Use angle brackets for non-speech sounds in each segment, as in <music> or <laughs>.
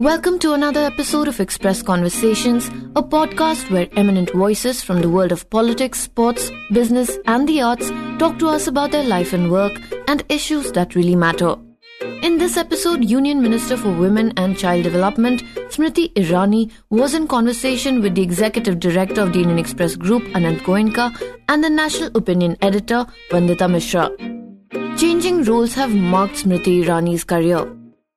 Welcome to another episode of Express Conversations, a podcast where eminent voices from the world of politics, sports, business, and the arts talk to us about their life and work and issues that really matter. In this episode, Union Minister for Women and Child Development, Smriti Irani, was in conversation with the Executive Director of the Indian Express Group, Anant Goenka, and the National Opinion Editor, Vandita Mishra. Changing roles have marked Smriti Irani's career.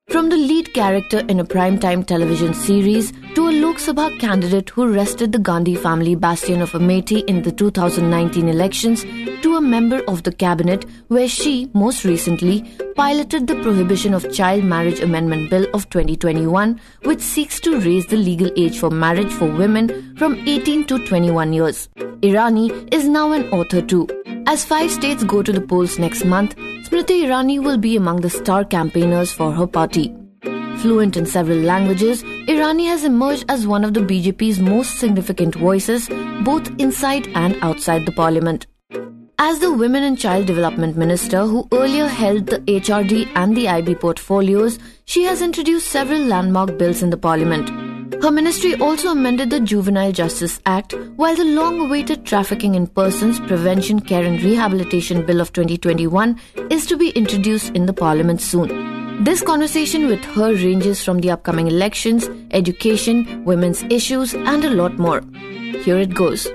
From the lead character in a primetime television series to a Lok Sabha candidate who wrested the Gandhi family bastion of Amethi in the 2019 elections to a member of the cabinet where she, most recently, piloted the Prohibition of Child Marriage Amendment Bill of 2021 which seeks to raise the legal age for marriage for women from 18 to 21 years. Irani is now an author too. As five states go to the polls next month, Smriti Irani will be among the star campaigners for her party. Fluent in several languages, Irani has emerged as one of the BJP's most significant voices, both inside and outside the parliament. As the Women and Child Development Minister, who earlier held the HRD and the IB portfolios, she has introduced several landmark bills in the parliament. Her ministry also amended the Juvenile Justice Act, while the long awaited Trafficking in Persons Prevention, Care and Rehabilitation Bill of 2021 is to be introduced in the Parliament soon. This conversation with her ranges from the upcoming elections, education, women's issues, and a lot more. Here it goes.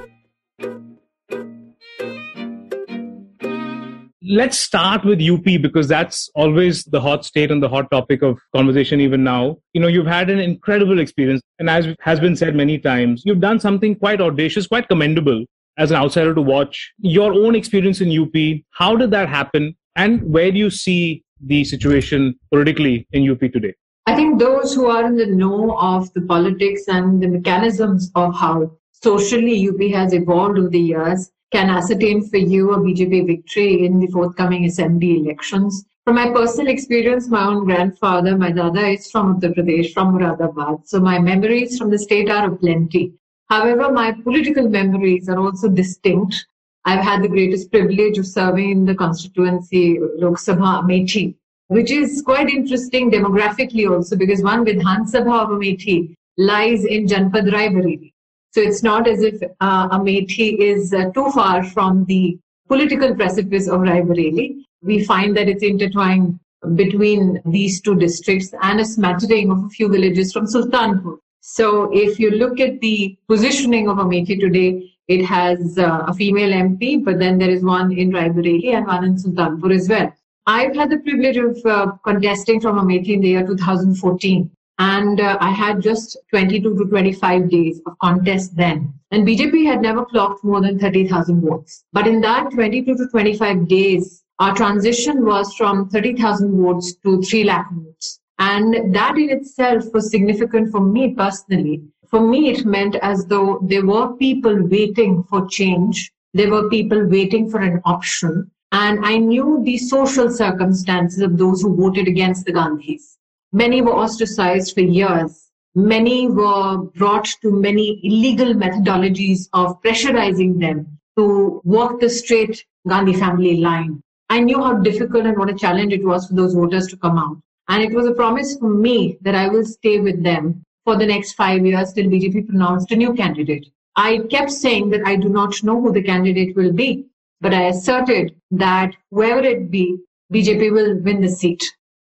let's start with UP because that's always the hot state and the hot topic of conversation even now. You know, you've had an incredible experience. And as has been said many times, you've done something quite audacious, quite commendable as an outsider to watch. Your own experience in UP, how did that happen? And where do you see the situation politically in UP today? I think those who are in the know of the politics and the mechanisms of how socially UP has evolved over the years can ascertain for you a BJP victory in the forthcoming assembly elections. From my personal experience, my own grandfather, my dada is from Uttar Pradesh, from Moradabad. So my memories from the state are plenty. However, my political memories are also distinct. I've had the greatest privilege of serving in the constituency Lok Sabha Amethi, which is quite interesting demographically also because one Vidhan Sabha of Amethi lies in Janpad Rai. So it's not as if uh, Amethi is uh, too far from the political precipice of Raebareli. We find that it's intertwined between these two districts and a smattering of a few villages from Sultanpur. So if you look at the positioning of Amethi today, it has uh, a female MP, but then there is one in Raebareli and one in Sultanpur as well. I've had the privilege of uh, contesting from Amethi in the year 2014. And uh, I had just 22 to 25 days of contest then. And BJP had never clocked more than 30,000 votes. But in that 22 to 25 days, our transition was from 30,000 votes to 3 lakh votes. And that in itself was significant for me personally. For me, it meant as though there were people waiting for change. There were people waiting for an option. And I knew the social circumstances of those who voted against the Gandhis. Many were ostracized for years. Many were brought to many illegal methodologies of pressurizing them to walk the straight Gandhi family line. I knew how difficult and what a challenge it was for those voters to come out. And it was a promise for me that I will stay with them for the next five years till BJP pronounced a new candidate. I kept saying that I do not know who the candidate will be, but I asserted that whoever it be, BJP will win the seat.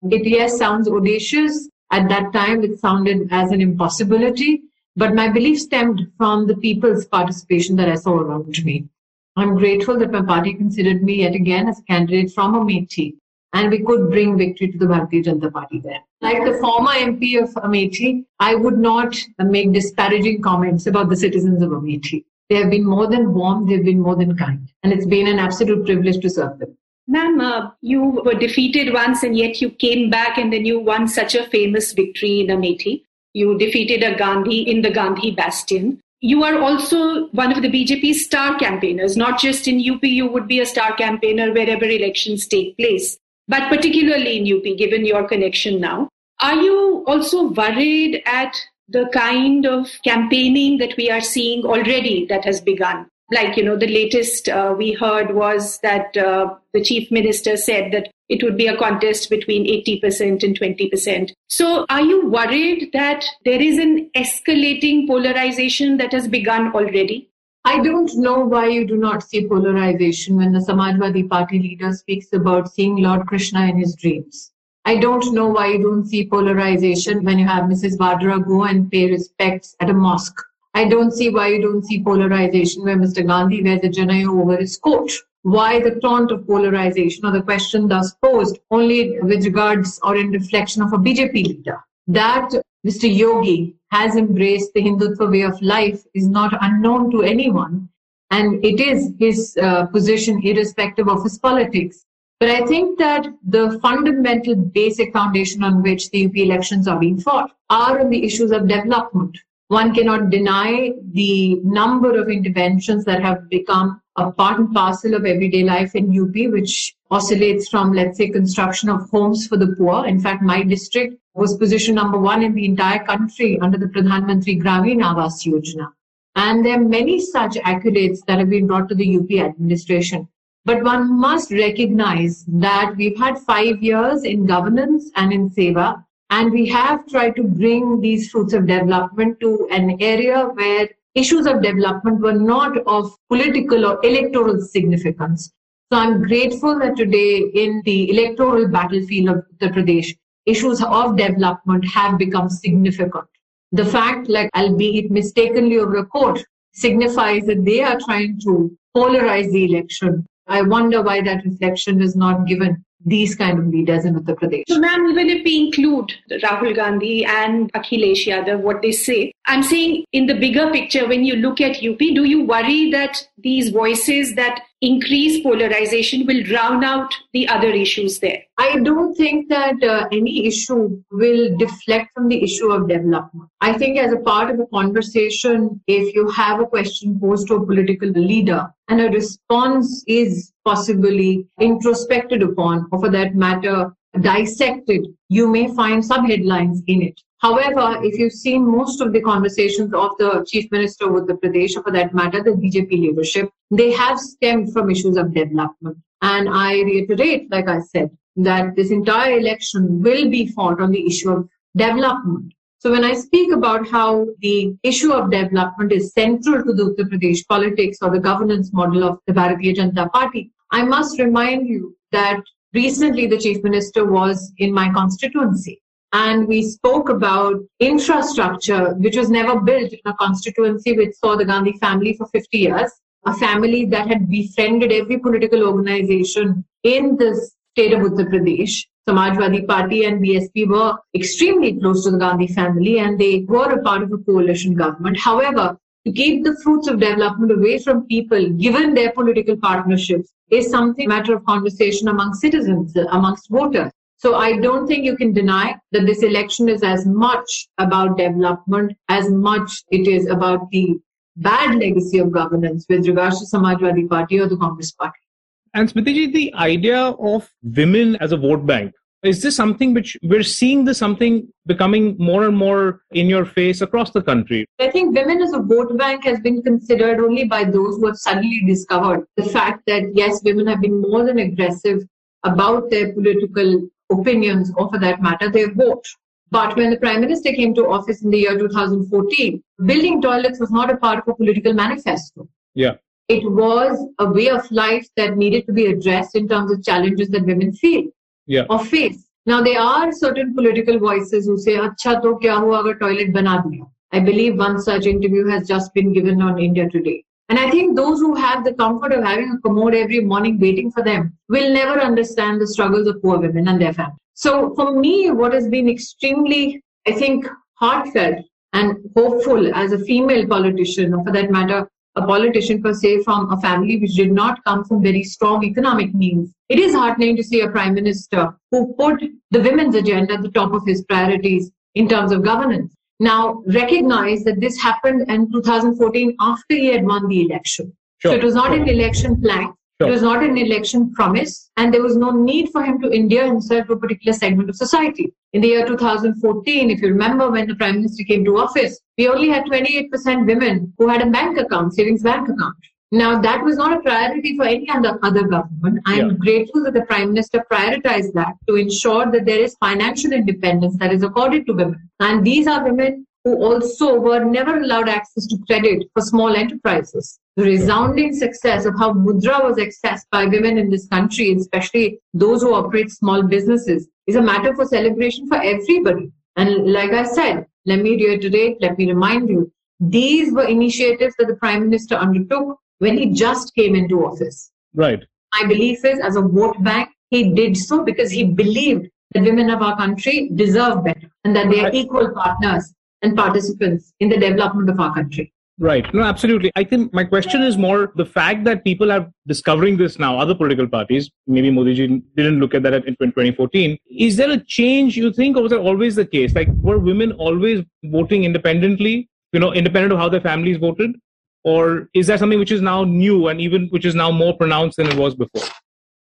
It, yes, sounds audacious. At that time, it sounded as an impossibility, but my belief stemmed from the people's participation that I saw around me. I'm grateful that my party considered me yet again as a candidate from Amethi, and we could bring victory to the Bharatiya Janata Party there. Like the former MP of Amethi, I would not make disparaging comments about the citizens of Amethi. They have been more than warm, they've been more than kind, and it's been an absolute privilege to serve them. Ma'am, uh, you were defeated once and yet you came back and then you won such a famous victory in Amethi. You defeated a Gandhi in the Gandhi Bastion. You are also one of the BJP star campaigners, not just in UP, you would be a star campaigner wherever elections take place, but particularly in UP, given your connection now. Are you also worried at the kind of campaigning that we are seeing already that has begun? like you know the latest uh, we heard was that uh, the chief minister said that it would be a contest between 80% and 20% so are you worried that there is an escalating polarization that has begun already I don't know why you do not see polarization when the Samajwadi Party leader speaks about seeing Lord Krishna in his dreams. I don't know why you don't see polarization when you have Mrs. Vadra go and pay respects at a mosque I don't see why you don't see polarization where Mr. Gandhi wears a janeu over his coat. Why the taunt of polarization or the question thus posed only with regards or in reflection of a BJP leader? That Mr. Yogi has embraced the Hindutva way of life is not unknown to anyone. And it is his uh, position irrespective of his politics. But I think that the fundamental basic foundation on which the UP elections are being fought are on the issues of development one cannot deny the number of interventions that have become a part and parcel of everyday life in UP, which oscillates from, let's say, construction of homes for the poor. In fact, my district was position number one in the entire country under the Pradhan Mantri Gramin Awas Yojana. And there are many such accolades that have been brought to the UP administration. But one must recognize that we've had five years in governance and in seva and we have tried to bring these fruits of development to an area where issues of development were not of political or electoral significance. So I'm grateful that today in the electoral battlefield of Uttar Pradesh, issues of development have become significant. The fact, like albeit mistakenly over a court, signifies that they are trying to polarize the election. I wonder why that reflection is not given these kind of leaders in Uttar Pradesh. So, ma'am, even if we include Rahul Gandhi and Akhilesh Yadav, what they say, I'm saying in the bigger picture, when you look at UP, do you worry that these voices that increase polarization will drown out the other issues there? I don't think that uh, any issue will deflect from the issue of development. I think as a part of a conversation, if you have a question posed to a political leader and a response is possibly introspected upon, or for that matter, dissected, you may find some headlines in it. However, if you've seen most of the conversations of the Chief Minister with the Pradesh, or for that matter, the BJP leadership, they have stemmed from issues of development. And I reiterate, like I said, that this entire election will be fought on the issue of development. So when I speak about how the issue of development is central to the Uttar Pradesh politics or the governance model of the Bharatiya Janata Party, I must remind you that recently the chief minister was in my constituency and we spoke about infrastructure which was never built in a constituency which saw the Gandhi family for 50 years, a family that had befriended every political organization in the state of Uttar Pradesh. Samajwadi Party and BSP were extremely close to the Gandhi family and they were a part of a coalition government. However, to keep the fruits of development away from people, given their political partnerships, is something matter of conversation among citizens, amongst voters. So I don't think you can deny that this election is as much about development as much it is about the bad legacy of governance with regards to Samajwadi Party or the Congress Party. And Smriti, the idea of women as a vote bank is this something which we're seeing this something becoming more and more in your face across the country? I think women as a vote bank has been considered only by those who have suddenly discovered the fact that yes, women have been more than aggressive about their political opinions or for that matter, their vote. But when the Prime Minister came to office in the year 2014, building toilets was not a part of a political manifesto. Yeah. It was a way of life that needed to be addressed in terms of challenges that women feel yeah. or face. Now, there are certain political voices who say, Acha to kya hua agar toilet bana diya. I believe one such interview has just been given on India Today. And I think those who have the comfort of having a commode every morning waiting for them will never understand the struggles of poor women and their families. So for me, what has been extremely, I think, heartfelt and hopeful as a female politician, or for that matter, a politician per se from a family which did not come from very strong economic means. It is heartening to see a prime minister who put the women's agenda at the top of his priorities in terms of governance. Now, recognize that this happened in 2014 after he had won the election. Sure. So it was not an election plan. Sure. It was not an election promise, and there was no need for him to endear himself to a particular segment of society. In the year 2014, if you remember when the Prime Minister came to office, we only had 28% women who had a bank account, savings bank account. Now, that was not a priority for any other, other government. I am yeah. grateful that the Prime Minister prioritized that to ensure that there is financial independence that is accorded to women. And these are women who also were never allowed access to credit for small enterprises. The resounding success of how Mudra was accessed by women in this country, especially those who operate small businesses, is a matter for celebration for everybody. And like I said, let me reiterate, let me remind you, these were initiatives that the Prime Minister undertook when he just came into office. Right. My belief is, as a vote bank, he did so because he believed that women of our country deserve better and that they are equal partners and participants in the development of our country. Right. No, absolutely. I think my question is more the fact that people are discovering this now, other political parties, maybe Modi ji didn't look at that in 2014. Is there a change you think, or was that always the case? Like, were women always voting independently, you know, independent of how their families voted? Or is that something which is now new and even which is now more pronounced than it was before?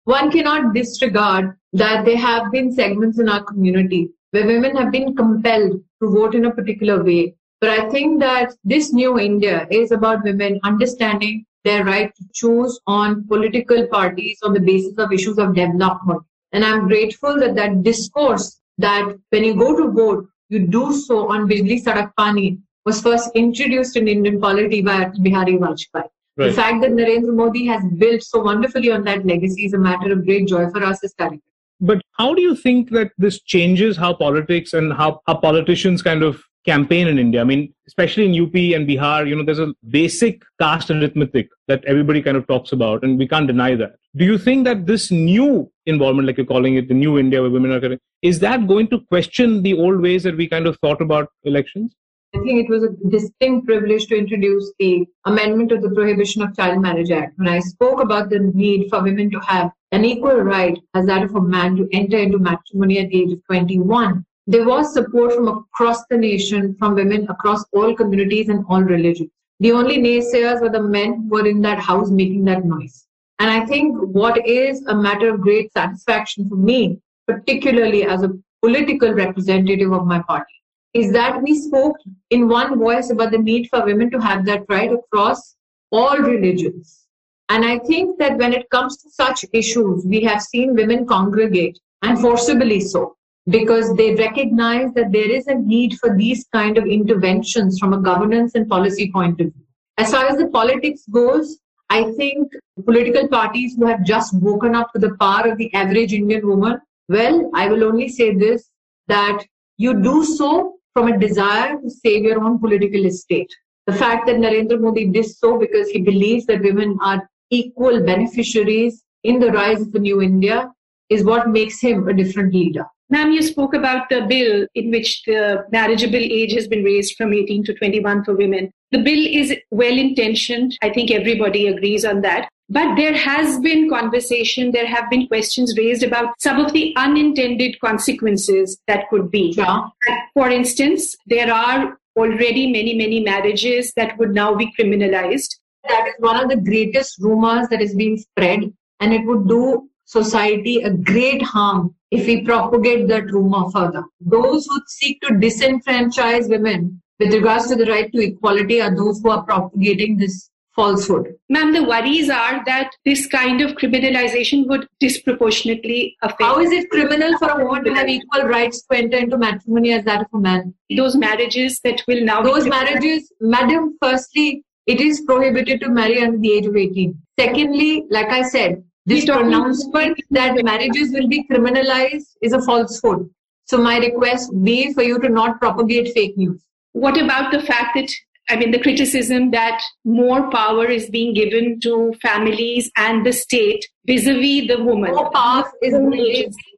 One cannot disregard that there have been segments in our community where women have been compelled to vote in a particular way. But I think that this new India is about women understanding their right to choose on political parties on the basis of issues of development. And I'm grateful that that discourse that when you go to vote, you do so on Bijli Sadak Pani was first introduced in Indian polity by Bihari Vajpayee. Right. The fact that Narendra Modi has built so wonderfully on that legacy is a matter of great joy for us as Karika. But how do you think that this changes how politics and how, how politicians kind of campaign in India? I mean, especially in UP and Bihar, you know, there's a basic caste arithmetic that everybody kind of talks about, and we can't deny that. Do you think that this new involvement, like you're calling it, the new India where women are, is that going to question the old ways that we kind of thought about elections? I think it was a distinct privilege to introduce the amendment of the Prohibition of Child Marriage Act. When I spoke about the need for women to have an equal right as that of a man to enter into matrimony at the age of 21, there was support from across the nation, from women across all communities and all religions. The only naysayers were the men who were in that house making that noise. And I think what is a matter of great satisfaction for me, particularly as a political representative of my party, is that we spoke in one voice about the need for women to have that right across all religions. And I think that when it comes to such issues, we have seen women congregate and forcibly so because they recognize that there is a need for these kind of interventions from a governance and policy point of view. As far as the politics goes, I think political parties who have just woken up to the power of the average Indian woman, well, I will only say this, that you do so from a desire to save your own political estate. The fact that Narendra Modi did so because he believes that women are equal beneficiaries in the rise of the new India is what makes him a different leader. Ma'am, you spoke about the bill in which the marriageable age has been raised from 18 to 21 for women. The bill is well intentioned. I think everybody agrees on that. But there has been conversation, there have been questions raised about some of the unintended consequences that could be. Yeah. For instance, there are already many, many marriages that would now be criminalized. That is one of the greatest rumors that is being spread, and it would do society a great harm if we propagate that rumor further. Those who seek to disenfranchise women with regards to the right to equality are those who are propagating this falsehood. Ma'am, the worries are that this kind of criminalization would disproportionately affect. How is it criminal for a woman to have equal rights to enter into matrimony as that of a man? Those marriages that will now. Those marriages, madam, firstly, it is prohibited to marry under the age of 18. Secondly, like I said, This pronouncement that marriages will be criminalized is a falsehood. So my request be for you to not propagate fake news. What about the fact that I mean, the criticism that more power is being given to families and the state vis-a-vis the woman. More power is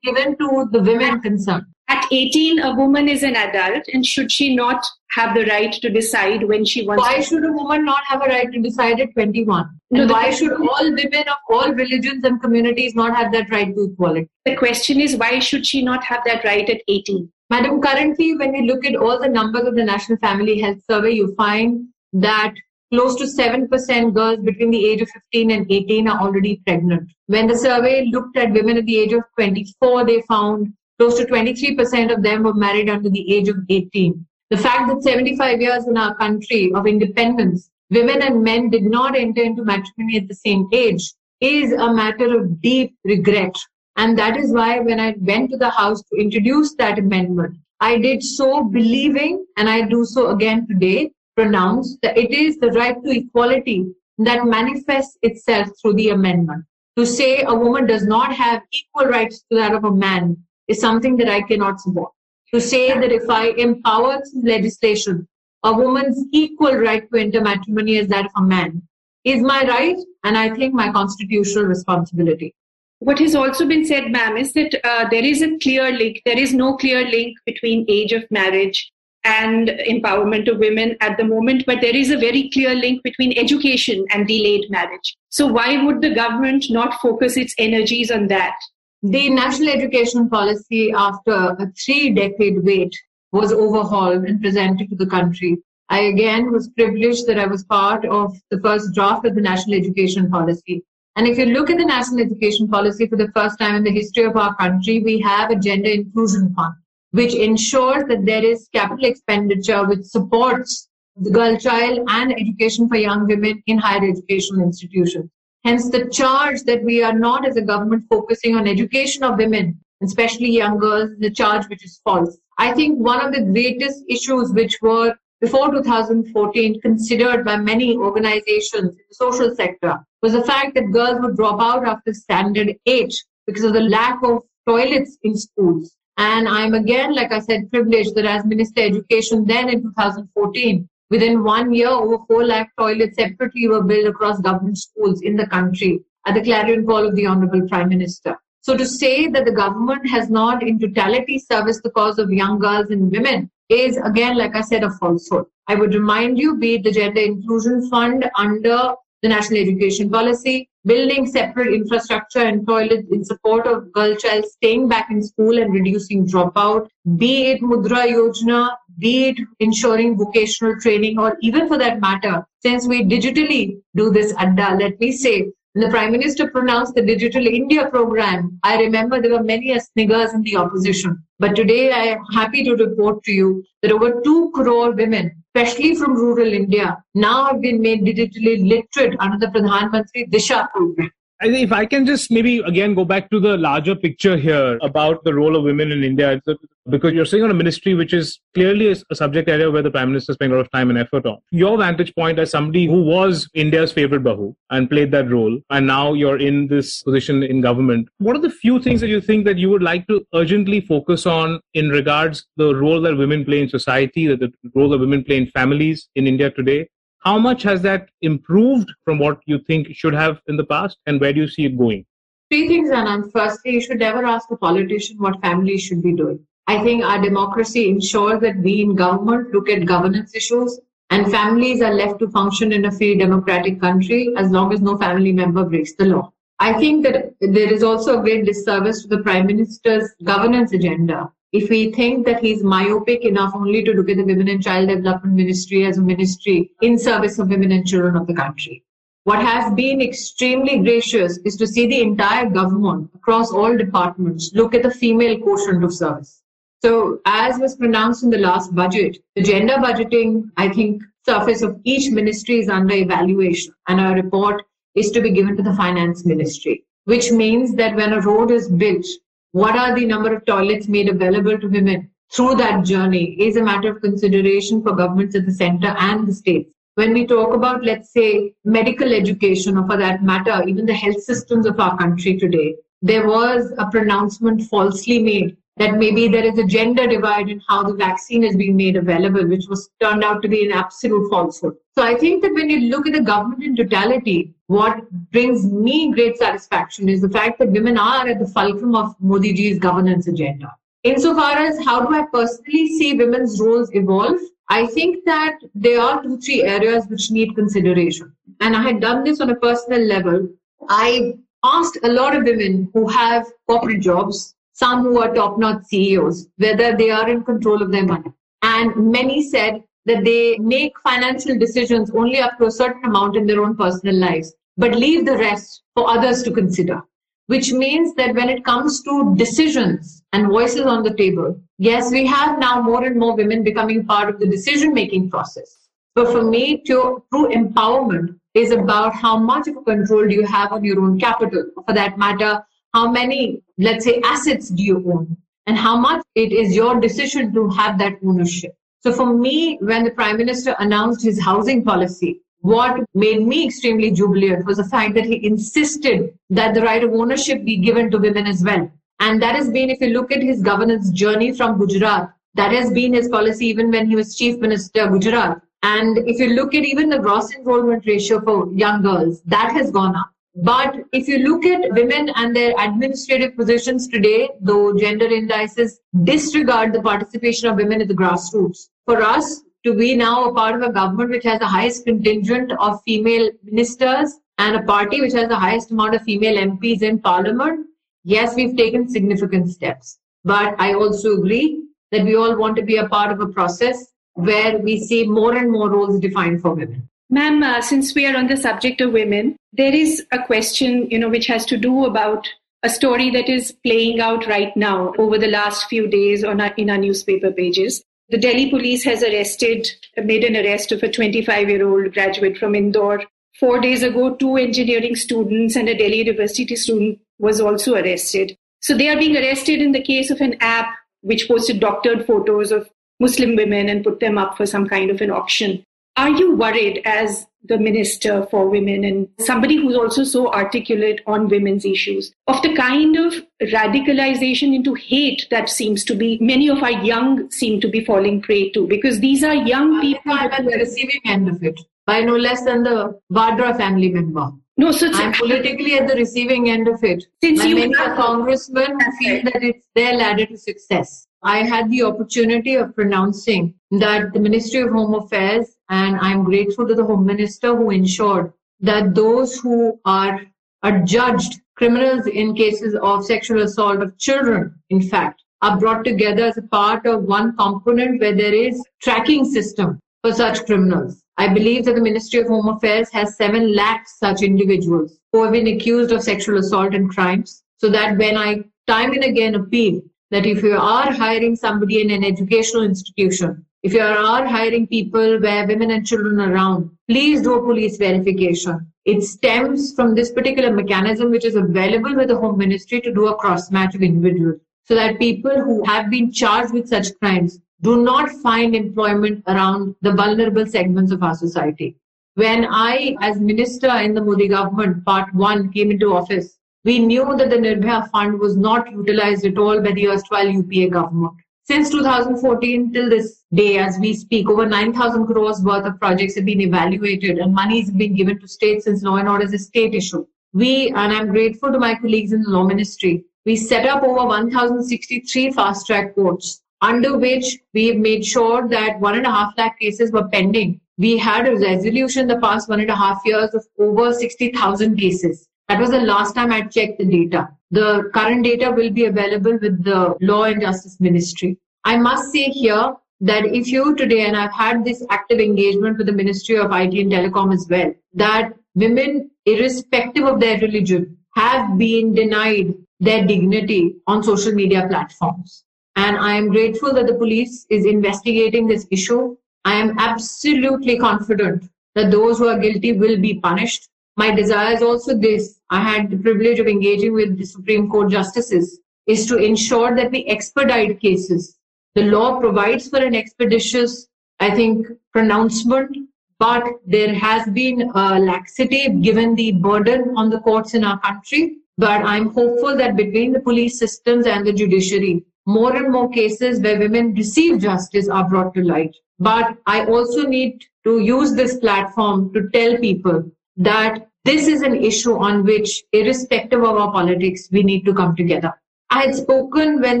given to the women concerned. At 18, a woman is an adult, and should she not have the right to decide when she wants? Why should a woman not have a right to decide at 21? No, and why should all women of all religions and communities not have that right to equality? The question is, why should she not have that right at 18? Madam, currently, when we look at all the numbers of the National Family Health Survey, you find that close to 7% girls between the age of 15 and 18 are already pregnant. When the survey looked at women at the age of 24, they found close to 23% of them were married under the age of 18. The fact that 75 years in our country of independence, women and men did not enter into matrimony at the same age is a matter of deep regret and that is why when I went to the House to introduce that amendment, I did so believing, and I do so again today, pronounce that it is the right to equality that manifests itself through the amendment. To say a woman does not have equal rights to that of a man is something that I cannot support. To say that if I empower legislation, a woman's equal right to enter matrimony as that of a man is my right and I think my constitutional responsibility. What has also been said, ma'am, is that uh, there is a clear link. There is no clear link between age of marriage and empowerment of women at the moment, but there is a very clear link between education and delayed marriage. So why would the government not focus its energies on that? The national education policy, after a three decade wait, was overhauled and presented to the country. I again was privileged that I was part of the first draft of the national education policy. And if you look at the national education policy for the first time in the history of our country, we have a gender inclusion fund, which ensures that there is capital expenditure which supports the girl child and education for young women in higher educational institutions. Hence the charge that we are not as a government focusing on education of women, especially young girls, the charge which is false. I think one of the greatest issues which were before 2014 considered by many organizations in the social sector was the fact that girls would drop out after standard eight because of the lack of toilets in schools. And I'm again, like I said, privileged that as Minister of Education then in 2014, within one year, over 4 lakh toilets separately were built across government schools in the country at the clarion call of the Honorable Prime Minister. So to say that the government has not in totality serviced the cause of young girls and women is again, like I said, a falsehood. I would remind you, be it the Gender Inclusion Fund under the National Education Policy, building separate infrastructure and toilets in support of girl child staying back in school and reducing dropout, be it Mudra Yojana, be it ensuring vocational training, or even for that matter, since we digitally do this adda, let me say when the Prime Minister pronounced the Digital India program, I remember there were many sniggers in the opposition. But today I am happy to report to you that over 2 crore women, especially from rural India, now have been made digitally literate under the Pradhan Mantri Disha program. If I can just maybe again go back to the larger picture here about the role of women in India, because you're sitting on a ministry which is clearly a subject area where the Prime Minister spent a lot of time and effort on. Your vantage point as somebody who was India's favorite Bahu and played that role, and now you're in this position in government, what are the few things that you think that you would like to urgently focus on in regards the role that women play in society, the role that women play in families in India today? How much has that improved from what you think should have in the past, and where do you see it going? Three things, Anant. Firstly, you should never ask a politician what families should be doing. I think our democracy ensures that we in government look at governance issues and families are left to function in a free democratic country as long as no family member breaks the law. I think that there is also a great disservice to the Prime Minister's governance agenda if we think that he's myopic enough only to look at the Women and Child Development Ministry as a ministry in service of women and children of the country. What has been extremely gracious is to see the entire government across all departments look at the female quotient of service. So, as was pronounced in the last budget, the gender budgeting, I think, surface of each ministry is under evaluation, and a report is to be given to the finance ministry, which means that when a road is built, what are the number of toilets made available to women through that journey is a matter of consideration for governments at the center and the states. when we talk about, let's say, medical education, or for that matter, even the health systems of our country today, there was a pronouncement falsely made that maybe there is a gender divide in how the vaccine is being made available, which was turned out to be an absolute falsehood. So I think that when you look at the government in totality, what brings me great satisfaction is the fact that women are at the fulcrum of Modi ji's governance agenda. Insofar as how do I personally see women's roles evolve, I think that there are two, three areas which need consideration. And I had done this on a personal level. I asked a lot of women who have corporate jobs, some who are top notch CEOs, whether they are in control of their money. And many said that they make financial decisions only up to a certain amount in their own personal lives, but leave the rest for others to consider which means that when it comes to decisions and voices on the table, yes, we have now more and more women becoming part of the decision making process. But for me, true empowerment is about how much of a control do you have on your own capital. For that matter, how many, let's say, assets do you own? And how much it is your decision to have that ownership. So for me, when the Prime Minister announced his housing policy, what made me extremely jubilant was the fact that he insisted that the right of ownership be given to women as well. And that has been, if you look at his governance journey from Gujarat, that has been his policy even when he was Chief Minister of Gujarat. And if you look at even the gross enrollment ratio for young girls, that has gone up. But if you look at women and their administrative positions today, though gender indices disregard the participation of women at the grassroots, for us, to be now a part of a government which has the highest contingent of female ministers and a party which has the highest amount of female MPs in parliament, yes, we've taken significant steps. But I also agree that we all want to be a part of a process where we see more and more roles defined for women. Ma'am, uh, since we are on the subject of women, there is a question, you know, which has to do about a story that is playing out right now over the last few days on our, in our newspaper pages. The Delhi police has arrested, made an arrest of a 25 year old graduate from Indore. Four days ago, two engineering students and a Delhi University student was also arrested. So they are being arrested in the case of an app which posted doctored photos of Muslim women and put them up for some kind of an auction. Are you worried as the minister for women and somebody who's also so articulate on women's issues of the kind of radicalization into hate that seems to be many of our young seem to be falling prey to because these are young people I'm at the receiving end of it by no less than the Vadra family member. No, so I'm politically at the receiving end of it. Since you many have- a congressman who feel that it's their ladder to success. I had the opportunity of pronouncing that the Ministry of Home Affairs, and I'm grateful to the Home Minister who ensured that those who are adjudged criminals in cases of sexual assault of children, in fact, are brought together as a part of one component where there is tracking system for such criminals. I believe that the Ministry of Home Affairs has 7 lakh such individuals who have been accused of sexual assault and crimes. So that when I time and again appeal that if you are hiring somebody in an educational institution, if you are hiring people where women and children are around, please do a police verification. It stems from this particular mechanism which is available with the Home Ministry to do a cross match of individuals so that people who have been charged with such crimes do not find employment around the vulnerable segments of our society. When I, as minister in the Modi government, part one, came into office, we knew that the Nirbhaya fund was not utilized at all by the erstwhile UPA government. Since 2014 till this day, as we speak, over 9,000 crores worth of projects have been evaluated and money has been given to states since law and order is a state issue. We, and I'm grateful to my colleagues in the law ministry, we set up over 1,063 fast track courts under which we made sure that one and a half lakh cases were pending. We had a resolution in the past one and a half years of over 60,000 cases. That was the last time I checked the data. The current data will be available with the Law and Justice Ministry. I must say here that if you today, and I've had this active engagement with the Ministry of IT and Telecom as well, that women, irrespective of their religion, have been denied their dignity on social media platforms. And I am grateful that the police is investigating this issue. I am absolutely confident that those who are guilty will be punished. My desire is also this. I had the privilege of engaging with the Supreme Court justices is to ensure that we expedite cases. The law provides for an expeditious, I think, pronouncement, but there has been a laxity given the burden on the courts in our country. But I'm hopeful that between the police systems and the judiciary, more and more cases where women receive justice are brought to light. But I also need to use this platform to tell people that this is an issue on which, irrespective of our politics, we need to come together. I had spoken when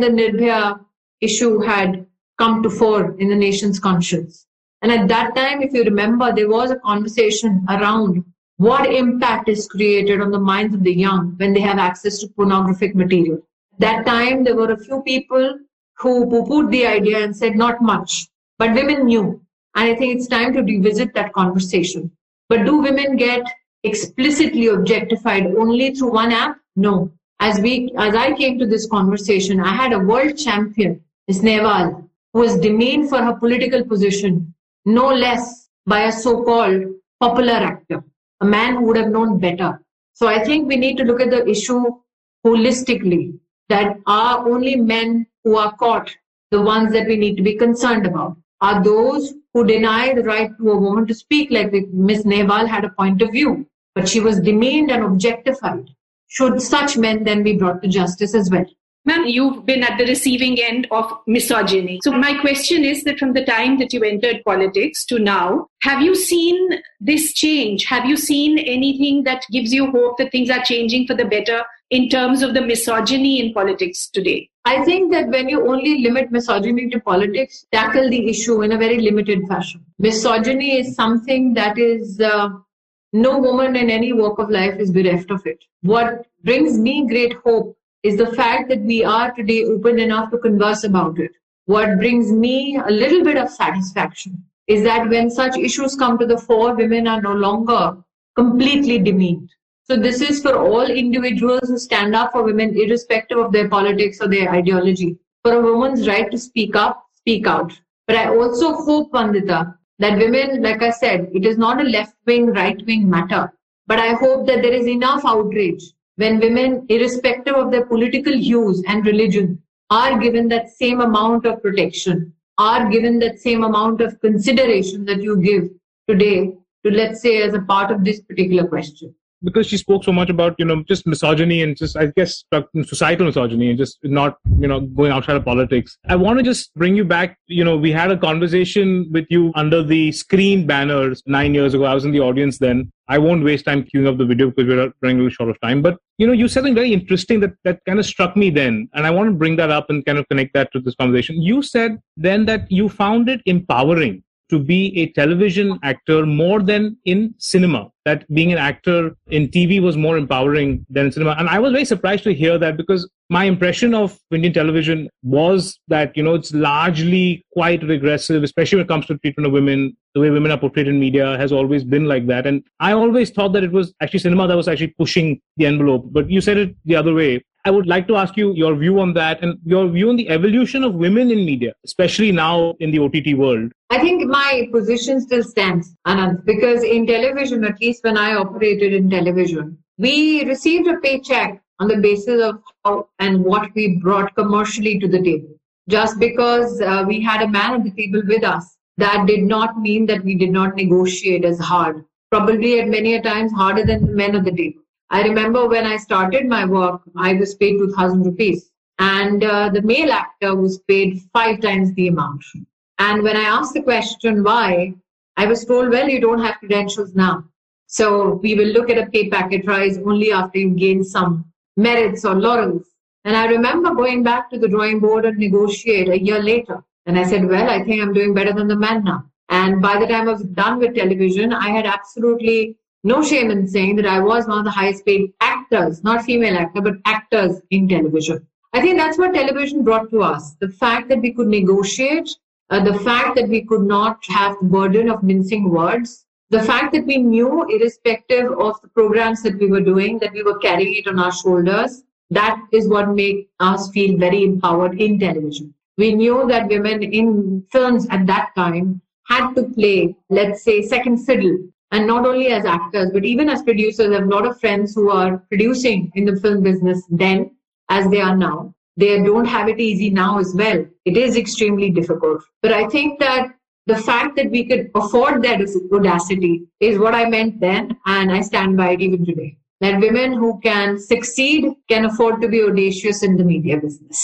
the Nirbhaya issue had come to fore in the nation's conscience. And at that time, if you remember, there was a conversation around what impact is created on the minds of the young when they have access to pornographic material. That time, there were a few people who poo-pooed the idea and said not much, but women knew. And I think it's time to revisit that conversation. But do women get explicitly objectified only through one app? No. As we, as I came to this conversation, I had a world champion, Ms. Nehwal, who was demeaned for her political position no less by a so-called popular actor, a man who would have known better. So I think we need to look at the issue holistically, that are only men who are caught the ones that we need to be concerned about? Are those who deny the right to a woman to speak, like Ms. Nehwal had a point of view, but she was demeaned and objectified. Should such men then be brought to justice as well? Ma'am, you've been at the receiving end of misogyny. So, my question is that from the time that you entered politics to now, have you seen this change? Have you seen anything that gives you hope that things are changing for the better in terms of the misogyny in politics today? I think that when you only limit misogyny to politics, tackle the issue in a very limited fashion. Misogyny is something that is. Uh, no woman in any walk of life is bereft of it. What brings me great hope is the fact that we are today open enough to converse about it. What brings me a little bit of satisfaction is that when such issues come to the fore, women are no longer completely demeaned. So this is for all individuals who stand up for women, irrespective of their politics or their ideology. For a woman's right to speak up, speak out. But I also hope, Vandita, that women, like I said, it is not a left wing, right wing matter. But I hope that there is enough outrage when women, irrespective of their political hues and religion, are given that same amount of protection, are given that same amount of consideration that you give today to, let's say, as a part of this particular question because she spoke so much about you know just misogyny and just I guess societal misogyny and just not you know going outside of politics. I want to just bring you back. You know, we had a conversation with you under the screen banners nine years ago. I was in the audience then. I won't waste time queuing up the video because we're running a little short of time. But you know, you said something very interesting that that kind of struck me then, and I want to bring that up and kind of connect that to this conversation. You said then that you found it empowering to be a television actor more than in cinema. That being an actor in TV was more empowering than in cinema. And I was very surprised to hear that because my impression of Indian television was that, you know, it's largely quite regressive, especially when it comes to treatment of women. The way women are portrayed in media has always been like that. And I always thought that it was actually cinema that was actually pushing the envelope. But you said it the other way. I would like to ask you your view on that and your view on the evolution of women in media, especially now in the OTT world. I think my position still stands, Anant, because in television, at least when I operated in television, we received a paycheck on the basis of how and what we brought commercially to the table. Just because uh, we had a man at the table with us, that did not mean that we did not negotiate as hard. Probably at many a times harder than the men at the table. I remember when I started my work, I was paid 2000 rupees and uh, the male actor was paid five times the amount. And when I asked the question why, I was told, well, you don't have credentials now. So we will look at a pay packet rise only after you gain some merits or laurels. And I remember going back to the drawing board and negotiate a year later. And I said, well, I think I'm doing better than the man now. And by the time I was done with television, I had absolutely no shame in saying that I was one of the highest paid actors, not female actor, but actors in television. I think that's what television brought to us. The fact that we could negotiate, uh, the fact that we could not have the burden of mincing words, the fact that we knew, irrespective of the programs that we were doing, that we were carrying it on our shoulders, that is what made us feel very empowered in television. We knew that women in films at that time had to play, let's say, second fiddle and not only as actors, but even as producers, I have a lot of friends who are producing in the film business then as they are now. They don't have it easy now as well. It is extremely difficult. But I think that the fact that we could afford that audacity is what I meant then, and I stand by it even today. That women who can succeed can afford to be audacious in the media business.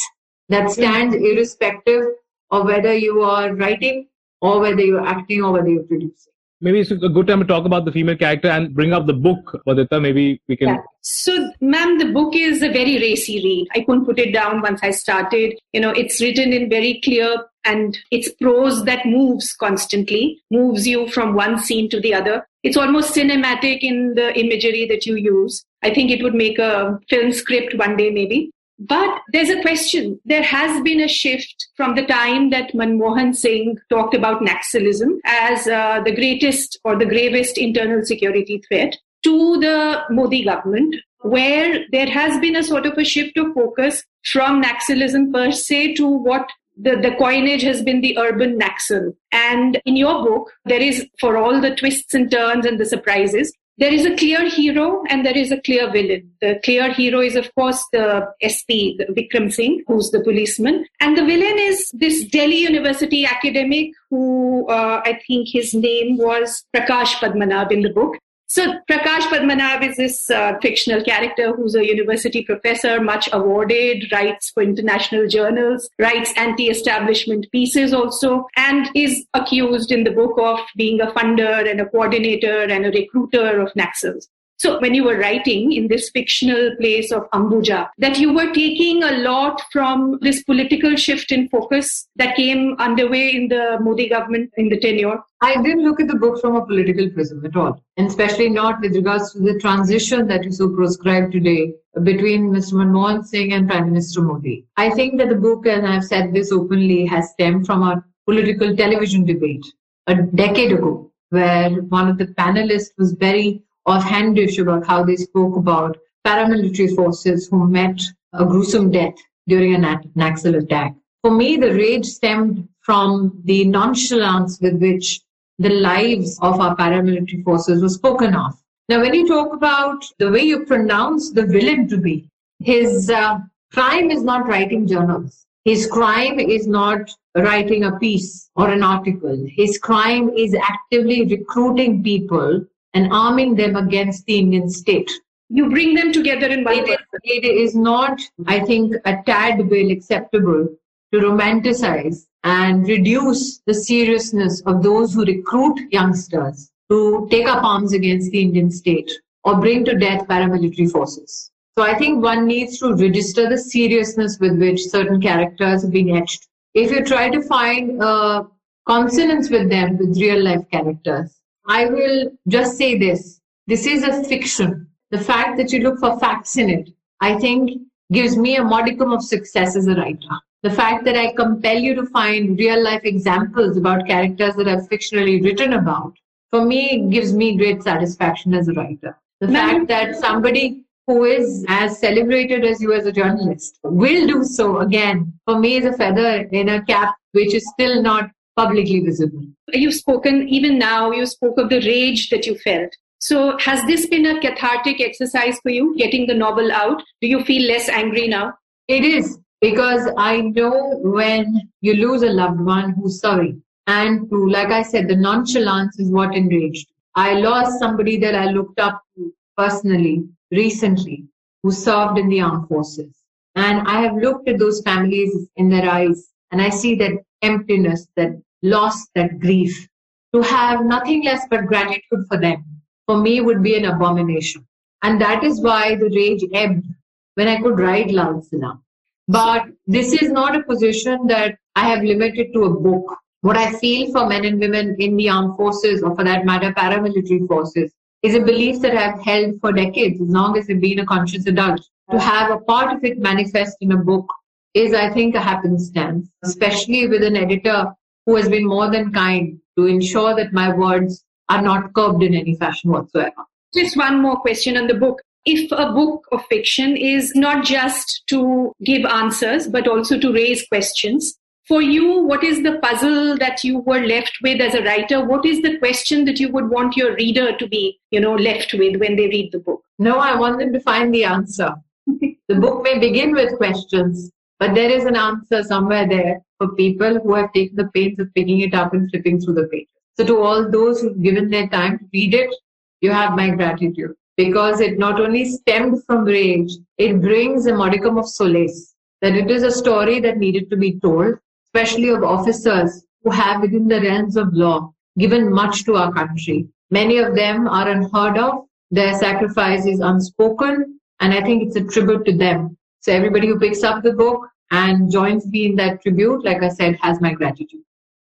That stands irrespective of whether you are writing or whether you're acting or whether you're producing maybe it's a good time to talk about the female character and bring up the book, Vandita. Maybe we can. Yeah. So, ma'am, the book is a very racy read. I couldn't put it down once I started. You know, it's written in very clear and it's prose that moves constantly, moves you from one scene to the other. It's almost cinematic in the imagery that you use. I think it would make a film script one day, maybe. But there's a question. There has been a shift from the time that Manmohan Singh talked about Naxalism as uh, the greatest or the gravest internal security threat to the Modi government, where there has been a sort of a shift of focus from Naxalism per se to what the, the coinage has been the urban Naxal. And in your book, there is, for all the twists and turns and the surprises, there is a clear hero and there is a clear villain. The clear hero is, of course, the SP, the Vikram Singh, who's the policeman. And the villain is this Delhi University academic who uh, I think his name was Prakash Padmanabh in the book. So Prakash Padmanabh is this uh, fictional character who's a university professor, much awarded, writes for international journals, writes anti-establishment pieces also, and is accused in the book of being a funder and a coordinator and a recruiter of Naxals. So when you were writing in this fictional place of Ambuja, that you were taking a lot from this political shift in focus that came underway in the Modi government in the tenure? I didn't look at the book from a political prism at all, and especially not with regards to the transition that you so prescribe today between Mr. Manmohan Singh and Prime Minister Modi. I think that the book, and I've said this openly, has stemmed from a political television debate a decade ago, where one of the panelists was very offhandish about how they spoke about paramilitary forces who met a gruesome death during a Naxal attack. For me, the rage stemmed from the nonchalance with which the lives of our paramilitary forces were spoken of. Now, when you talk about the way you pronounce the villain to be, his uh, crime is not writing journals. His crime is not writing a piece or an article. His crime is actively recruiting people and arming them against the Indian state. You bring them together in one it is, it is not, I think, a tad bit acceptable to romanticize and reduce the seriousness of those who recruit youngsters to take up arms against the Indian state or bring to death paramilitary forces. So I think one needs to register the seriousness with which certain characters are being etched. If you try to find a consonance with them, with real life characters, I will just say this. This is a fiction. The fact that you look for facts in it, I think gives me a modicum of success as a writer. The fact that I compel you to find real life examples about characters that I've fictionally written about, for me, gives me great satisfaction as a writer. The fact that somebody who is as celebrated as you as a journalist will do so again, for me, is a feather in a cap which is still not publicly visible. You've spoken, even now, you spoke of the rage that you felt. So, has this been a cathartic exercise for you, getting the novel out? Do you feel less angry now? It is, because I know when you lose a loved one who's sorry. And to, like I said, the nonchalance is what enraged. I lost somebody that I looked up to personally recently who served in the armed forces. And I have looked at those families in their eyes and I see that emptiness, that loss, that grief. To have nothing less but gratitude for them, for me, would be an abomination. And that is why the rage ebbed when I could write Lal Salaam. But this is not a position that I have limited to a book. What I feel for men and women in the armed forces, or for that matter, paramilitary forces, is a belief that I've held for decades, as long as I've been a conscious adult. To have a part of it manifest in a book is, I think, a happenstance, especially with an editor who has been more than kind to ensure that my words are not curbed in any fashion whatsoever. Just one more question on the book. If a book of fiction is not just to give answers, but also to raise questions, for you, what is the puzzle that you were left with as a writer? What is the question that you would want your reader to be, you know, left with when they read the book? No, I want them to find the answer. <laughs> the book may begin with questions, But there is an answer somewhere there for people who have taken the pains of picking it up and flipping through the pages. So to all those who've given their time to read it, you have my gratitude because it not only stemmed from rage, it brings a modicum of solace that it is a story that needed to be told, especially of officers who have within the realms of law given much to our country. Many of them are unheard of. Their sacrifice is unspoken. And I think it's a tribute to them. So everybody who picks up the book and joins me in that tribute, like I said, has my gratitude.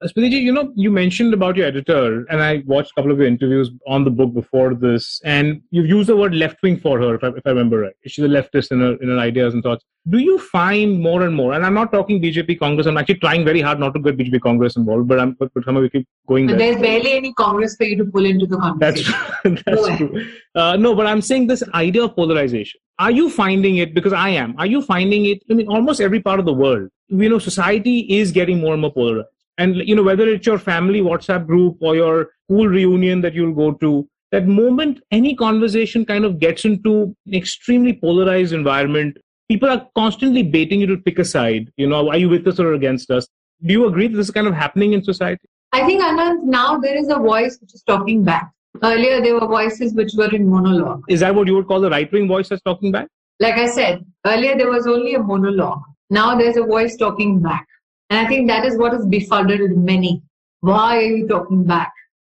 Smriti, you know, you mentioned about your editor, and I watched a couple of your interviews on the book before this, and you've used the word left wing for her, if I, if I remember right. She's a leftist in her, in her ideas and thoughts. Do you find more and more, and I'm not talking BJP Congress, I'm actually trying very hard not to get BJP Congress involved, but I'm but, but somehow we keep going there. There's barely any Congress for you to pull into the conversation. That's. <laughs> That's true. Uh, no, but I'm saying this idea of polarization. Are you finding it, because I am, are you finding it, I mean, almost every part of the world, you know, society is getting more and more polarized and you know whether it's your family whatsapp group or your school reunion that you'll go to that moment any conversation kind of gets into an extremely polarized environment people are constantly baiting you to pick a side. You know are you with us or against us? Do you agree that this is kind of happening in society? I think Anant now there is a voice which is talking back. Earlier there were voices which were in monologue. Is that what you would call the right wing voice that's talking back? Like i said earlier there was only a monologue. Now there's a voice talking back and I think that is what has befuddled many. Why are you talking back?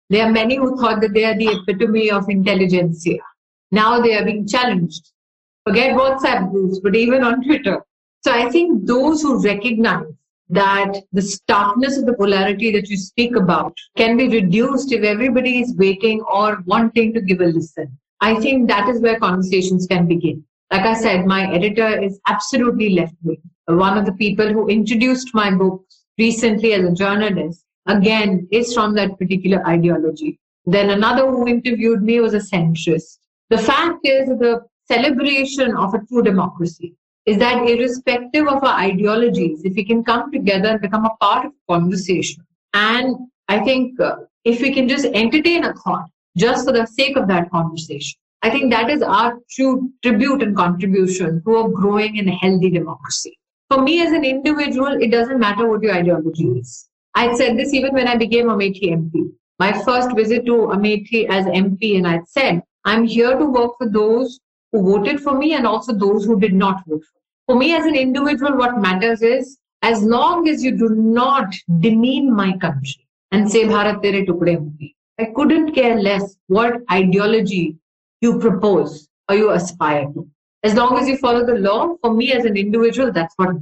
There are many who thought that they are the epitome of intelligentsia. Now they are being challenged. Forget WhatsApp groups, but even on Twitter. So I think those who recognize that the starkness of the polarity that you speak about can be reduced if everybody is waiting or wanting to give a listen. I think that is where conversations can begin. Like I said, my editor is absolutely left wing. One of the people who introduced my book recently as a journalist, again, is from that particular ideology. Then another who interviewed me was a centrist. The fact is the celebration of a true democracy is that irrespective of our ideologies, if we can come together and become a part of conversation, and I think uh, if we can just entertain a thought just for the sake of that conversation, I think that is our true tribute and contribution to a growing and healthy democracy. For me as an individual, it doesn't matter what your ideology is. I said this even when I became Amethi MP. My first visit to Amethi as MP, and I said, I'm here to work for those who voted for me and also those who did not vote for me. For me as an individual, what matters is as long as you do not demean my country and say Bharat tere tukde I couldn't care less what ideology you propose or you aspire to. As long as you follow the law, for me as an individual, that's what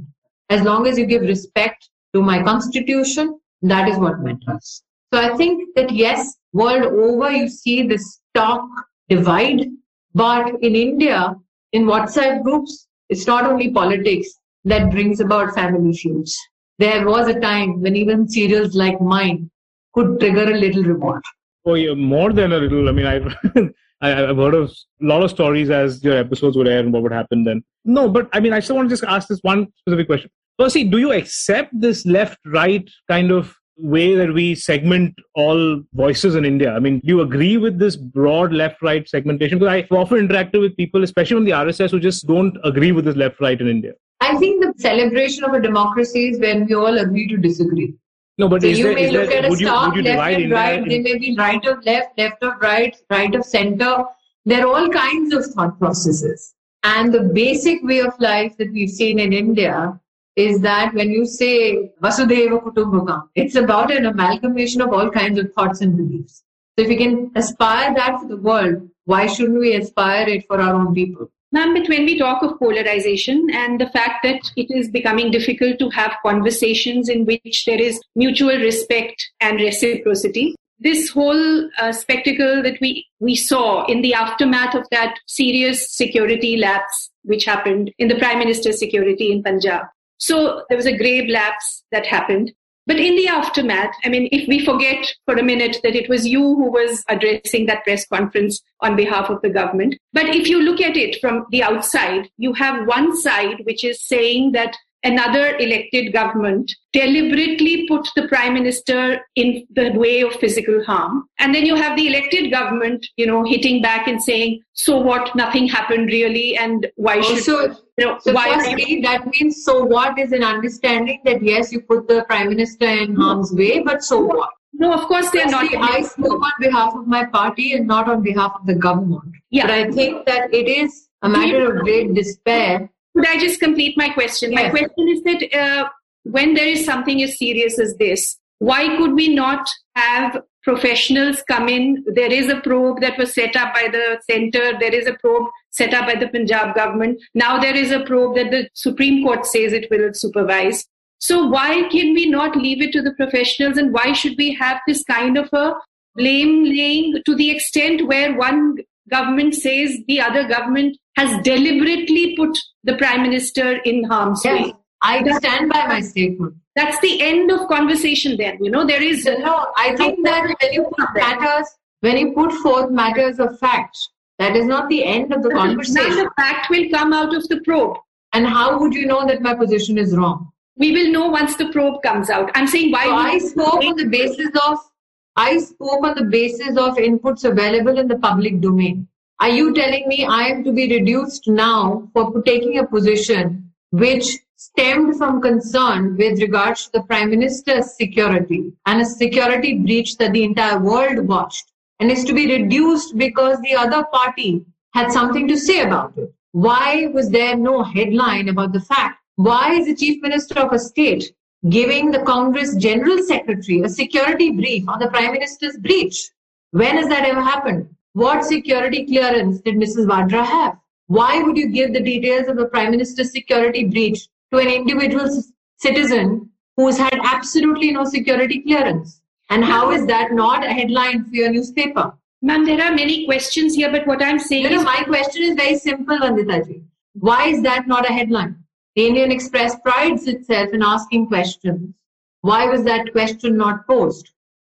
As long as you give respect to my constitution, that is what matters. So I think that yes, world over, you see this stark divide. But in India, in WhatsApp groups, it's not only politics that brings about family feuds. There was a time when even serials like mine could trigger a little revolt. Oh, yeah, more than a little. I mean, I've <laughs> I, have heard of a lot of stories as your episodes would air and what would happen then. No, but I mean, I still want to just ask this one specific question. Firstly, do you accept this left right kind of way that we segment all voices in India? I mean, do you agree with this broad left right segmentation? Because I've often interacted with people, especially on the RSS, who just don't agree with this left right in India. I think the celebration of a democracy is when we all agree to disagree. No, but so you there, may look there, at a stock left and right. They may be right of left, left of right, right of center. There are all kinds of thought processes. And the basic way of life that we've seen in India is that when you say Vasudhaiva Kutumbakam, it's about an amalgamation of all kinds of thoughts and beliefs. So if we can aspire that for the world, why shouldn't we aspire it for our own people? Ma'am, but when we talk of polarization and the fact that it is becoming difficult to have conversations in which there is mutual respect and reciprocity, this whole uh, spectacle that we, we saw in the aftermath of that serious security lapse which happened in the Prime Minister's security in Punjab. So there was a grave lapse that happened. But in the aftermath, I mean, if we forget for a minute that it was you who was addressing that press conference on behalf of the government, but if you look at it from the outside, you have one side which is saying that another elected government deliberately put the prime minister in the way of physical harm. And then you have the elected government, you know, hitting back and saying, so what? Nothing happened really. And why oh, should, so, you know, so why? Firstly, that means so what is an understanding that yes, you put the prime minister in harm's way, but so what? No, of course they are not. I spoke on behalf of my party and not on behalf of the government. Yeah. But I think that it is a matter of great despair could I just complete my question? My question is that uh, when there is something as serious as this, why could we not have professionals come in? There is a probe that was set up by the center. There is a probe set up by the Punjab government. Now there is a probe that the Supreme Court says it will supervise. So why can we not leave it to the professionals and why should we have this kind of a blame laying to the extent where one government says the other government has deliberately put the prime minister in harm's yes, way. I stand by my statement. That's the end of conversation then. You know, there is no, I think that when you put matters, when you put forth matters of fact, that is not the end of the conversation. the fact will come out of the probe. And how would you know that my position is wrong? We will know once the probe comes out. I'm saying why. So I spoke on the basis of I spoke on the basis of inputs available in the public domain. Are you telling me I am to be reduced now for taking a position which stemmed from concern with regards to the Prime Minister's security and a security breach that the entire world watched and is to be reduced because the other party had something to say about it? Why was there no headline about the fact? Why is the Chief Minister of a state giving the Congress General Secretary a security brief on the Prime Minister's breach? When has that ever happened? What security clearance did Mrs. Vadra have? Why would you give the details of the Prime Minister's security breach to an individual citizen who's had absolutely no security clearance? And how is that not a headline for your newspaper? Ma'am, there are many questions here, but what I'm saying no, is... my question is very simple, Vanditaji. Why is that not a headline? The Indian Express prides itself in asking questions. Why was that question not posed?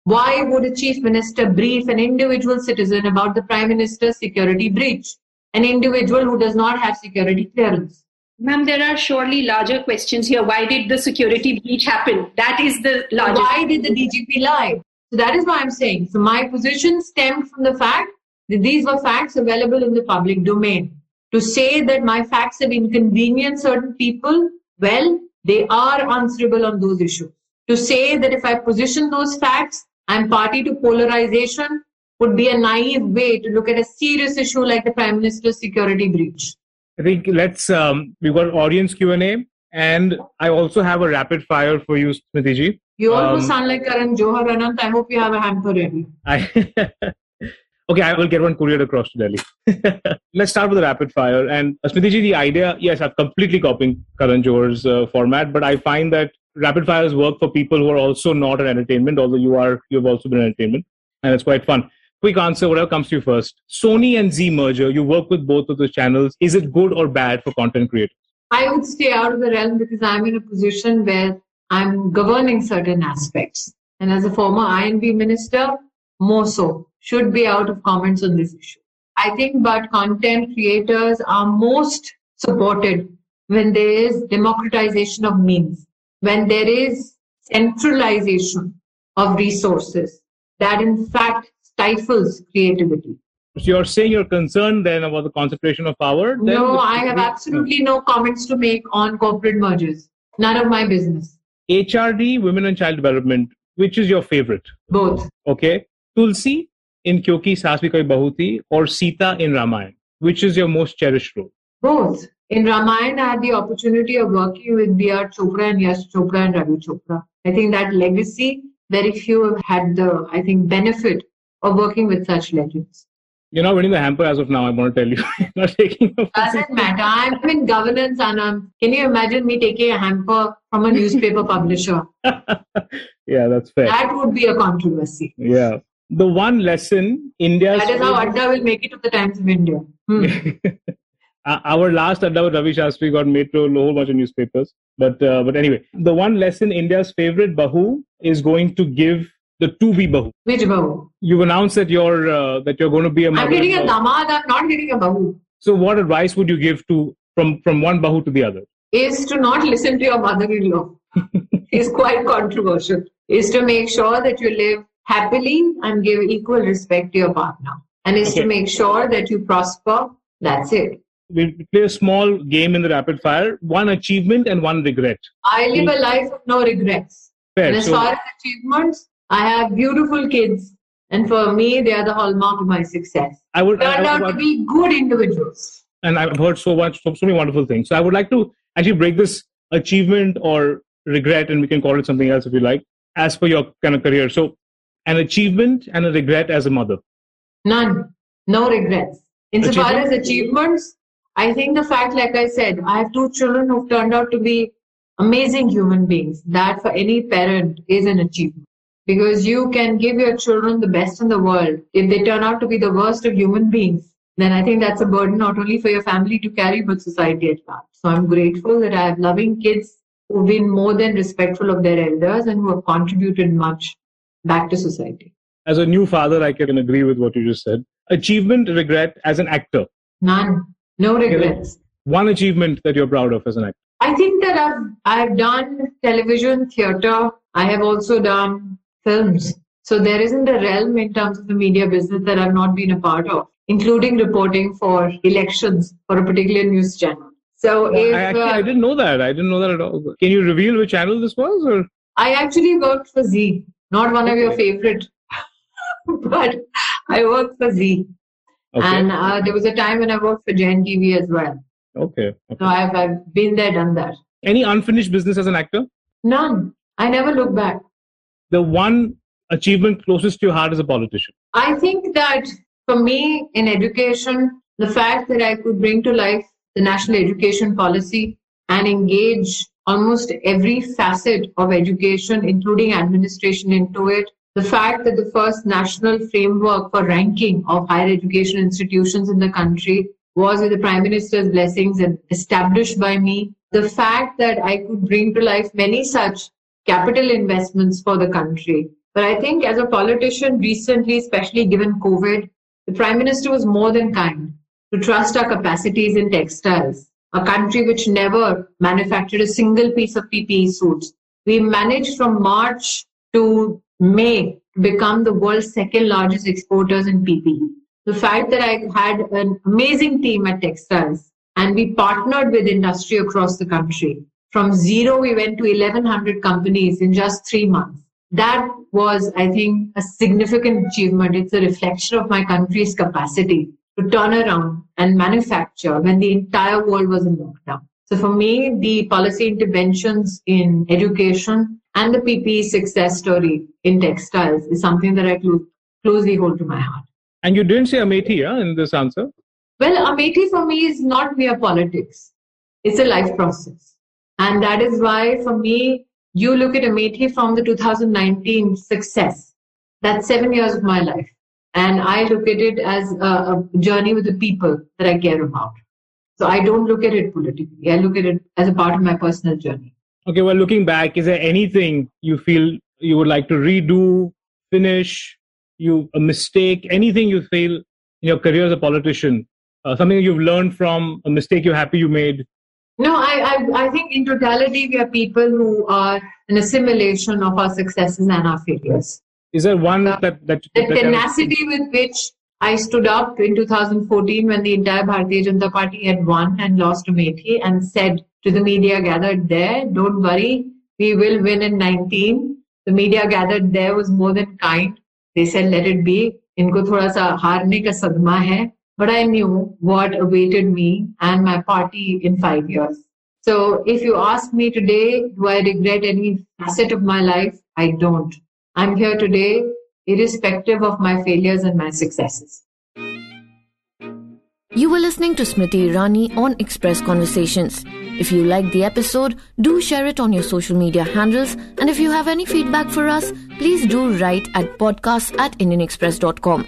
Why would a chief minister brief an individual citizen about the prime minister's security breach? An individual who does not have security clearance. Ma'am, there are surely larger questions here. Why did the security breach happen? That is the larger. Why did the DGP lie? So that is why I'm saying. So my position stemmed from the fact that these were facts available in the public domain. To say that my facts have inconvenienced certain people, well, they are answerable on those issues. To say that if I position those facts, I'm party to polarization would be a naive way to look at a serious issue like the Prime Minister's security breach. I think let's, um, we've got audience Q&A and I also have a rapid fire for you, Smriti ji. You almost um, sound like Karan Johar Anant. I hope you have a hamper ready. I <laughs> okay, I will get one couriered across to Delhi. <laughs> Let's start with the rapid fire. And uh, Smriti ji, the idea, yes, I'm completely copying Karan Johar's uh, format, but I find that rapid fires work for people who are also not in entertainment, although you are you've also been in entertainment, and it's quite fun. Quick answer, whatever comes to you first. Sony and Zee merger, you work with both of those channels. Is it good or bad for content creators? I would stay out of the realm because I'm in a position where I'm governing certain aspects. And as a former I&B minister, more so, should be out of comments on this issue. I think but content creators are most supported when there is democratization of means when there is centralization of resources that in fact stifles creativity. So you're saying you're concerned then about the concentration of power? no, I have absolutely no comments to make on corporate mergers. None of my business. HRD, Women and Child Development, which is your favorite? Both. Okay. Tulsi in Kyunki Saas Bhi Bahu Thi or Sita in Ramayana, which is your most cherished role? Both. In Ramayana, I had the opportunity of working with B.R. Chopra and Yash Chopra and Ravi Chopra. I think that legacy, very few have had the, I think, benefit of working with such legends. You're not winning the hamper as of now, I want to tell you. <laughs> not taking Doesn't matter. I'm in governance and I'm, can you imagine me taking a hamper from a newspaper publisher? <laughs> yeah, that's fair. That would be a controversy. Yeah. The one lesson India. That is how Adda will make it to the Times of India. Hmm. <laughs> Uh, our last Adda with Ravi Shastri got made to a whole bunch of newspapers. But uh, but anyway, the one lesson India's favorite Bahu is going to give the to be Bahu. Which Bahu? You've announced that you're uh, that you're going to be a mother. I'm getting a damad. I'm not getting a Bahu. So what advice would you give to from from one Bahu to the other? is to not listen to your mother-in-law. <laughs> is quite controversial. Is to make sure that you live happily and give equal respect to your partner. And is okay. to make sure that you prosper. That's it. We'll play a small game in the rapid fire. One achievement and one regret. I live a life of no regrets. Fair. And as so, far as achievements, I have beautiful kids. And for me, they are the hallmark of my success. I would turned out to be good individuals. And I've heard so much, so, so many wonderful things. So I would like to actually break this achievement or regret, and we can call it something else if you like, as per your kind of career. So an achievement and a regret as a mother. None. No regrets. Insofar as achievements, I think the fact, like I said, I have two children who've turned out to be amazing human beings. That for any parent is an achievement. Because you can give your children the best in the world. If they turn out to be the worst of human beings, then I think that's a burden not only for your family to carry, but society at large. So I'm grateful that I have loving kids who've been more than respectful of their elders and who have contributed much back to society. As a new father, I can agree with what you just said. Achievement, regret as an actor? None. No regrets. One achievement that you're proud of as an actor? I think that I've I've done television, theater. I have also done films. So there isn't a realm in terms of the media business that I've not been a part of, including reporting for elections for a particular news channel. So if, I actually uh, I didn't know that. I didn't know that at all. Can you reveal which channel this was? Or I actually worked for Zee, not one okay. of your favorite, <laughs> but I worked for Zee. Okay. And uh, there was a time when I worked for Jain TV as well. Okay. okay. So I've, I've been there, done that. Any unfinished business as an actor? None. I never look back. The one achievement closest to your heart as a politician? I think that for me in education, the fact that I could bring to life the national education policy and engage almost every facet of education, including administration, into it. The fact that the first national framework for ranking of higher education institutions in the country was with the Prime Minister's blessings and established by me. The fact that I could bring to life many such capital investments for the country. But I think as a politician recently, especially given COVID, the Prime Minister was more than kind to trust our capacities in textiles, a country which never manufactured a single piece of PPE suits. We managed from March to May become the world's second largest exporters in PPE. The fact that I had an amazing team at textiles and we partnered with industry across the country. From zero, we went to 1100 companies in just three months. That was, I think, a significant achievement. It's a reflection of my country's capacity to turn around and manufacture when the entire world was in lockdown. So for me, the policy interventions in education and the PPE success story in textiles is something that I clo- closely hold to my heart. And you didn't say Amethi yeah, in this answer? Well, Amethi for me is not mere politics. It's a life process. And that is why for me, you look at Amethi from the 2019 success. That's seven years of my life. And I look at it as a, a journey with the people that I care about. So I don't look at it politically. I look at it as a part of my personal journey. Okay, well, looking back, is there anything you feel you would like to redo, finish, you a mistake, anything you feel in your career as a politician, uh, something you've learned from a mistake you're happy you made? No, I, I, I think in totality we are people who are an assimilation of our successes and our failures. Is there one that that, that the that tenacity with which I stood up in 2014 when the entire Bharatiya Janata Party had won and lost Amethi and said to the media gathered there. Don't worry, we will win in 19. The media gathered there was more than kind. They said, let it be. Inko थोड़ा sa हारने ka sadma hai, but I knew what awaited me and my party in five years. So if you ask me today, do I regret any facet of my life? I don't. I'm here today, irrespective of my failures and my successes. You were listening to Smriti Irani on Express Conversations. If you liked the episode, do share it on your social media handles. And if you have any feedback for us, please do write at podcast at indianexpress.com.